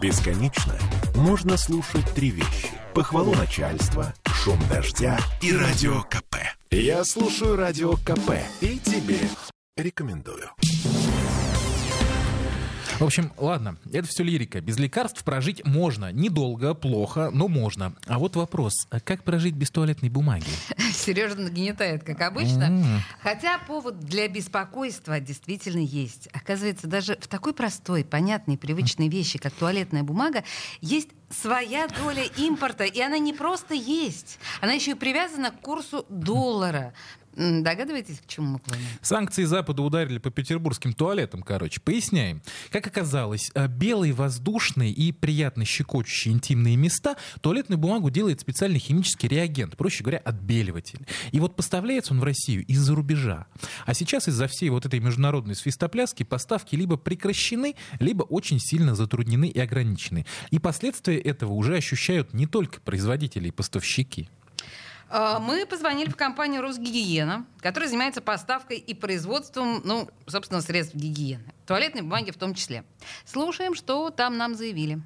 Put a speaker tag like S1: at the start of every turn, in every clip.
S1: Бесконечно можно слушать три вещи. Похвалу начальства, шум дождя и радио КП. Я слушаю радио КП и тебе рекомендую.
S2: В общем, ладно, это все лирика. Без лекарств прожить можно. Недолго, плохо, но можно. А вот вопрос, а как прожить без туалетной бумаги?
S3: Сережа нагнетает, как обычно. Хотя повод для беспокойства действительно есть. Оказывается, даже в такой простой, понятной, привычной вещи, как туалетная бумага, есть своя доля импорта. И она не просто есть. Она еще и привязана к курсу доллара. Догадываетесь, к чему мы клоним?
S2: Санкции Запада ударили по петербургским туалетам, короче. Поясняем. Как оказалось, э, белые воздушные и приятно щекочущие интимные места туалетную бумагу делает специальный химический реагент, проще говоря, отбеливатель. И вот поставляется он в Россию из-за рубежа. А сейчас из-за всей вот этой международной свистопляски поставки либо прекращены, либо очень сильно затруднены и ограничены. И последствия этого уже ощущают не только производители и поставщики.
S3: А, Мы позвонили в компанию «Росгигиена», которая занимается поставкой и производством, ну, собственно, средств гигиены. Туалетной бумаги в том числе. Слушаем, что там нам заявили.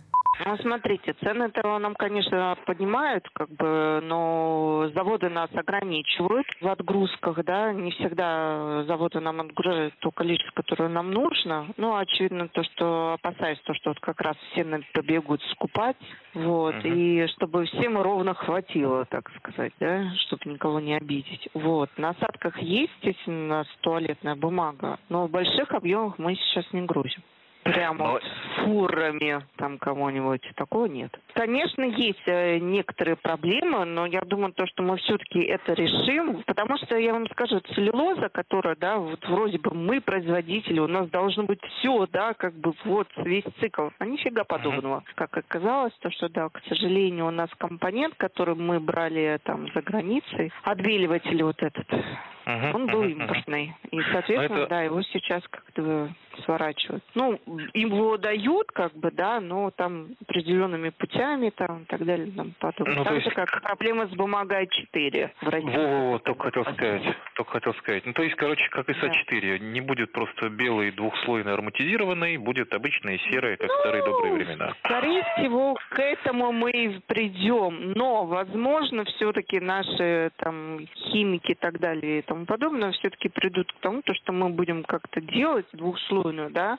S4: Ну, смотрите, цены-то нам, конечно, поднимают, как бы, но заводы нас ограничивают в отгрузках, да, не всегда заводы нам отгружают то количество, которое нам нужно. Ну, очевидно, то, что опасаюсь, то, что вот как раз все побегут скупать, вот,
S5: Мгм.
S4: и чтобы всем ровно хватило, так сказать, да, чтобы никого не обидеть. Вот, на осадках есть, естественно, у нас туалетная бумага, но в больших объемах мы сейчас не грузим. Прямо
S5: Но-
S4: с фурами там кого-нибудь. Такого нет. Конечно, есть э, некоторые проблемы, но я думаю, то, что мы все-таки это решим, потому что, я вам скажу, целлюлоза, которая, да, вот вроде бы мы производители, у нас должно быть все, да, как бы вот весь цикл, а нифига подобного. Как оказалось, то, что, да, к сожалению, у нас компонент, который мы брали там за границей, отбеливатель вот этот,
S5: Мгм,
S4: он был импортный. И, соответственно,
S5: это-
S4: да, его сейчас как-то сворачивают. Ну, его дают, как бы, да, но там определенными путями там и так далее, там подобное.
S5: Ну,
S4: так
S5: есть-
S4: же, как проблема с бумагой 4 в России.
S5: Во-во-во, только хотел сказать. Только хотел сказать. Ну, то есть, короче, как и
S4: Да.
S5: СА-4. Не будет просто белый двухслойный ароматизированный, будет обычный серый, как в старые добрые времена.
S4: Скорее всего, к этому мы и придем. Но, возможно, все-таки наши там химики и так далее и тому подобное все-таки придут к тому, то, что мы будем как-то делать двухслойную, да,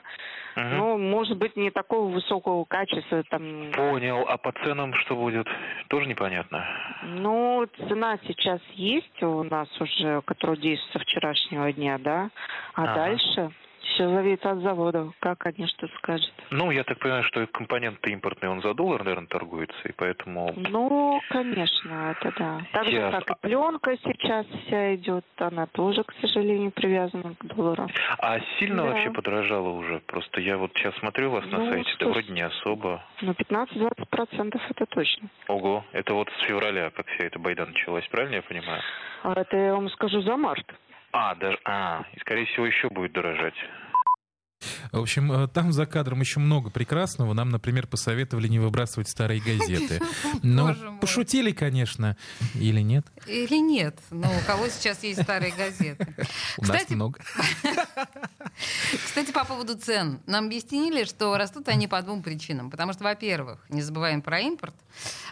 S5: Мгм.
S4: но, может быть, не такого высокого качества там.
S5: Понял. А по ценам что будет? Тоже непонятно.
S4: Ну, цена сейчас есть у нас уже, которая действует со вчерашнего дня, да, а
S5: Ага.
S4: дальше все зависит от завода, как они что скажут.
S5: Ну, я так понимаю, что компонент импортный, он за доллар, наверное, торгуется, и поэтому...
S4: Ну, конечно, это да. Так же,
S5: Ясно.
S4: как и пленка сейчас вся идет, она тоже, к сожалению, привязана к доллару.
S5: А сильно
S4: Да.
S5: вообще подорожало уже? Просто я вот сейчас смотрю вас на
S4: Ну,
S5: сайте, да вроде не особо.
S4: Ну, 15-20 процентов это точно.
S5: Ого, это вот с февраля, как вся эта байда началась, правильно я понимаю?
S4: А это я вам скажу за март.
S5: А, даже, а, и скорее всего еще будет дорожать.
S2: В общем, э, там за кадром еще много прекрасного. Нам, например, посоветовали не выбрасывать старые газеты. Но
S3: мой.
S2: пошутили, конечно. Или нет?
S3: Или нет? Ну, у кого сейчас есть старые газеты?
S2: У нас много.
S3: Кстати, по поводу цен. Нам объяснили, что растут они по двум причинам. Потому что, во-первых, не забываем про импорт.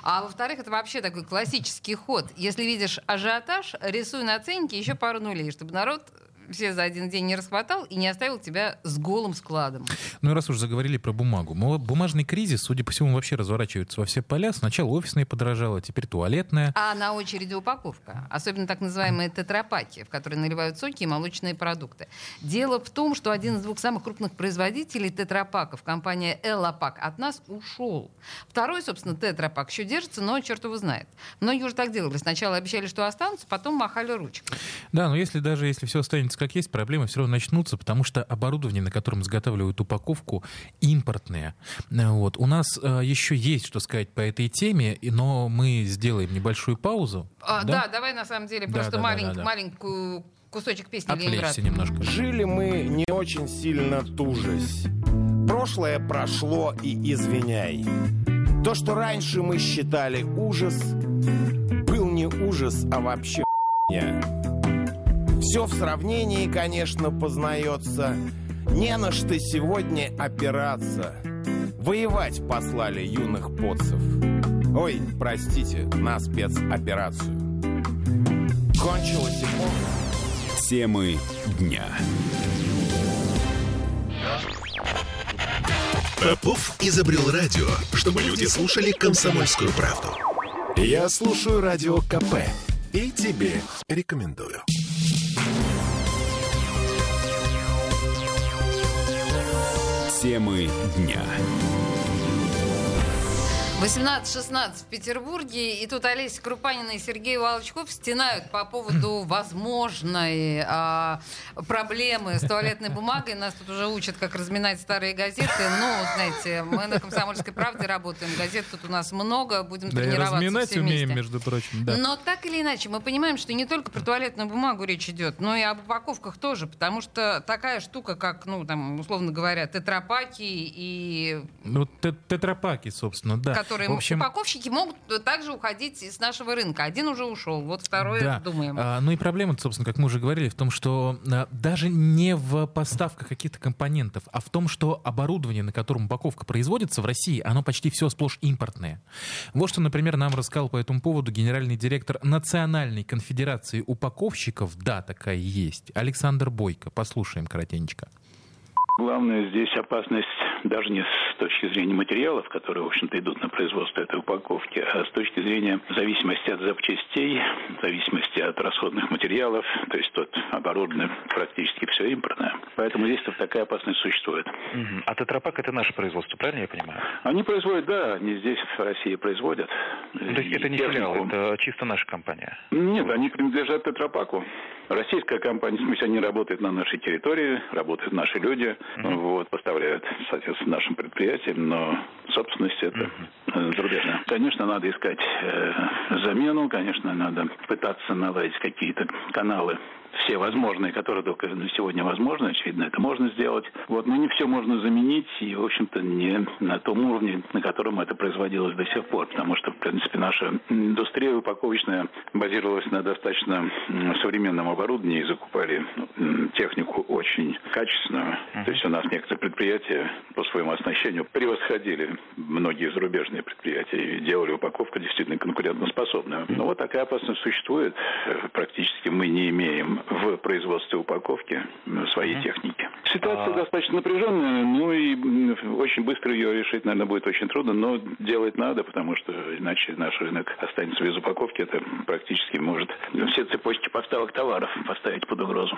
S3: А во-вторых, это вообще такой классический ход. Если видишь ажиотаж, рисуй на ценнике еще пару нулей, чтобы народ все за один день не расхватал и не оставил тебя с голым складом.
S2: Ну и раз уж заговорили про бумагу. Бумажный кризис, судя по всему, вообще разворачивается во все поля. Сначала офисная подорожала, теперь туалетная.
S3: А на очереди упаковка. Особенно так называемые тетрапаки, в которые наливают соки и молочные продукты. Дело в том, что один из двух самых крупных производителей тетрапаков, компания Эллапак, от нас ушел. Второй, собственно, тетрапак еще держится, но черт его знает. Многие уже так делали. Сначала обещали, что останутся, потом махали ручкой.
S2: Да, но если даже если все останется как есть, проблемы все равно начнутся, потому что оборудование, на котором изготавливают упаковку, импортное. Э, Вот. У нас э, еще есть что сказать по этой теме, но мы сделаем небольшую паузу.
S3: А, да? давай на самом деле
S2: Да,
S3: просто
S2: да, да,
S3: малень-
S2: да, да.
S3: маленькую кусочек песни Ленинград.
S2: Отвлечься немножко.
S6: Жили мы не очень сильно тужась. Прошлое прошло и извиняй. То, что раньше мы считали ужас, был не ужас, а вообще Все в сравнении, конечно, познается. Не на что сегодня опираться. Воевать послали юных поцев. Ой, простите, на спецоперацию. Кончилась эпоха.
S1: Темы дня.
S7: Попов изобрел радио, чтобы люди слушали комсомольскую правду.
S1: Я слушаю радио КП и тебе рекомендую.
S7: Темы дня.
S3: 18-16 в Петербурге, и тут Олеся Крупанина и Сергей Волчков стенают по поводу возможной а, проблемы с туалетной бумагой. Нас тут уже учат, как разминать старые газеты. Ну, знаете, мы на «Комсомольской правде» работаем, газет тут у нас много, будем
S2: Да и
S3: тренироваться
S2: разминать
S3: все
S2: умеем,
S3: вместе.
S2: между прочим. Да.
S3: Но так или иначе, мы понимаем, что не только про туалетную бумагу речь идет, но и об упаковках тоже, потому что такая штука, как, ну, там, условно говоря, тетрапаки и
S2: Ну, те- тетрапаки, собственно, да.
S3: Которые
S2: В общем,
S3: упаковщики могут также уходить из нашего рынка. Один уже ушел, вот второй
S2: Да.
S3: думаем.
S2: А, ну и проблема, собственно, как мы уже говорили, в том, что а, даже не в поставках каких-то компонентов, а в том, что оборудование, на котором упаковка производится в России, оно почти все сплошь импортное. Вот что, например, нам рассказал по этому поводу генеральный директор Национальной конфедерации упаковщиков, да, такая есть, Александр Бойко. Послушаем коротенько.
S8: Главное здесь опасность даже не с точки зрения материалов, которые, в общем-то, идут на производство этой упаковки, а с точки зрения зависимости от запчастей, зависимости от расходных материалов, то есть тут оборудование практически все импортное. Поэтому здесь такая опасность существует.
S5: Мгм. А тетрапак это наше производство, правильно я понимаю?
S8: Они производят, да, они здесь в России производят.
S5: То есть это не филиал, это чисто наша компания.
S8: Нет, они принадлежат Тетрапаку. Российская компания, в смысле, они работают на нашей территории, работают наши люди, вот, поставляют, соответственно, нашим предприятиям, но собственность это зарубежная. Конечно, надо искать э, замену, конечно, надо пытаться наладить какие-то каналы все возможные, которые только на сегодня возможны, очевидно, это можно сделать. Вот, но не все можно заменить, и, в общем-то, не на том уровне, на котором это производилось до сих пор, потому что, в принципе, наша индустрия упаковочная базировалась на достаточно современном оборудовании закупали м, технику очень качественную. То есть у нас некоторые предприятия по своему оснащению превосходили многие зарубежные предприятия и делали упаковку действительно конкурентоспособную. Но вот такая опасность существует. Э, Практически мы не имеем в производстве упаковки м, своей техники. Ситуация достаточно напряженная, ну и очень быстро ее решить, наверное, будет очень трудно, но делать надо, потому что иначе наш рынок останется без упаковки. Это практически может все цепочки поставок товаров поставить под угрозу.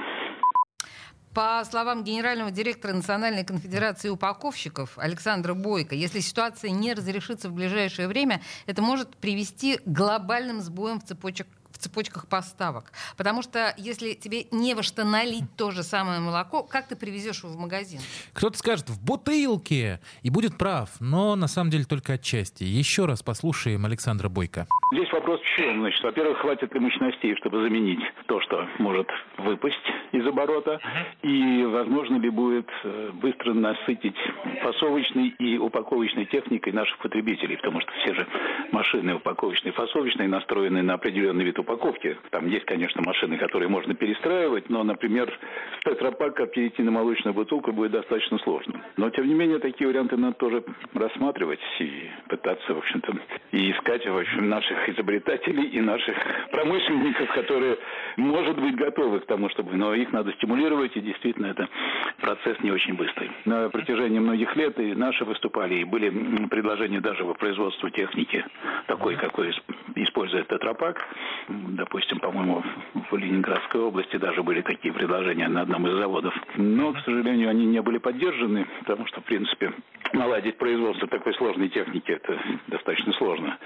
S3: По словам генерального директора Национальной конфедерации упаковщиков Александра Бойко, если ситуация не разрешится в ближайшее время, это может привести к глобальным сбоям в цепочек в цепочках поставок. Потому что если тебе не во что налить то же самое молоко, как ты привезешь его в магазин?
S2: Кто-то скажет в бутылке и будет прав, но на самом деле только отчасти. Еще раз послушаем Александра Бойко.
S8: Здесь вопрос в чем? Значит, во-первых, хватит ли мощностей, чтобы заменить то, что может выпасть из оборота, и возможно ли будет э, быстро насытить фасовочной и упаковочной техникой наших потребителей, потому что все же машины упаковочные и фасовочные настроены на определенный вид упаковки. Там есть, конечно, машины, которые можно перестраивать, но, например, с тетрапака перейти на молочную бутылку будет достаточно сложно. Но, тем не менее, такие варианты надо тоже рассматривать и пытаться, в общем-то, и искать, в общем, наших изобретателей и наших промышленников, которые, может быть, готовы к тому, чтобы... Но их надо стимулировать, и действительно, это процесс не очень быстрый. На протяжении многих лет и наши выступали, и были предложения даже по производству техники, такой, какой исп- использует Тетрапак. Допустим, по-моему, в Ленинградской области даже были такие предложения на одном из заводов. Но, к сожалению, они не были поддержаны, потому что, в принципе, наладить производство такой сложной техники это достаточно сложно.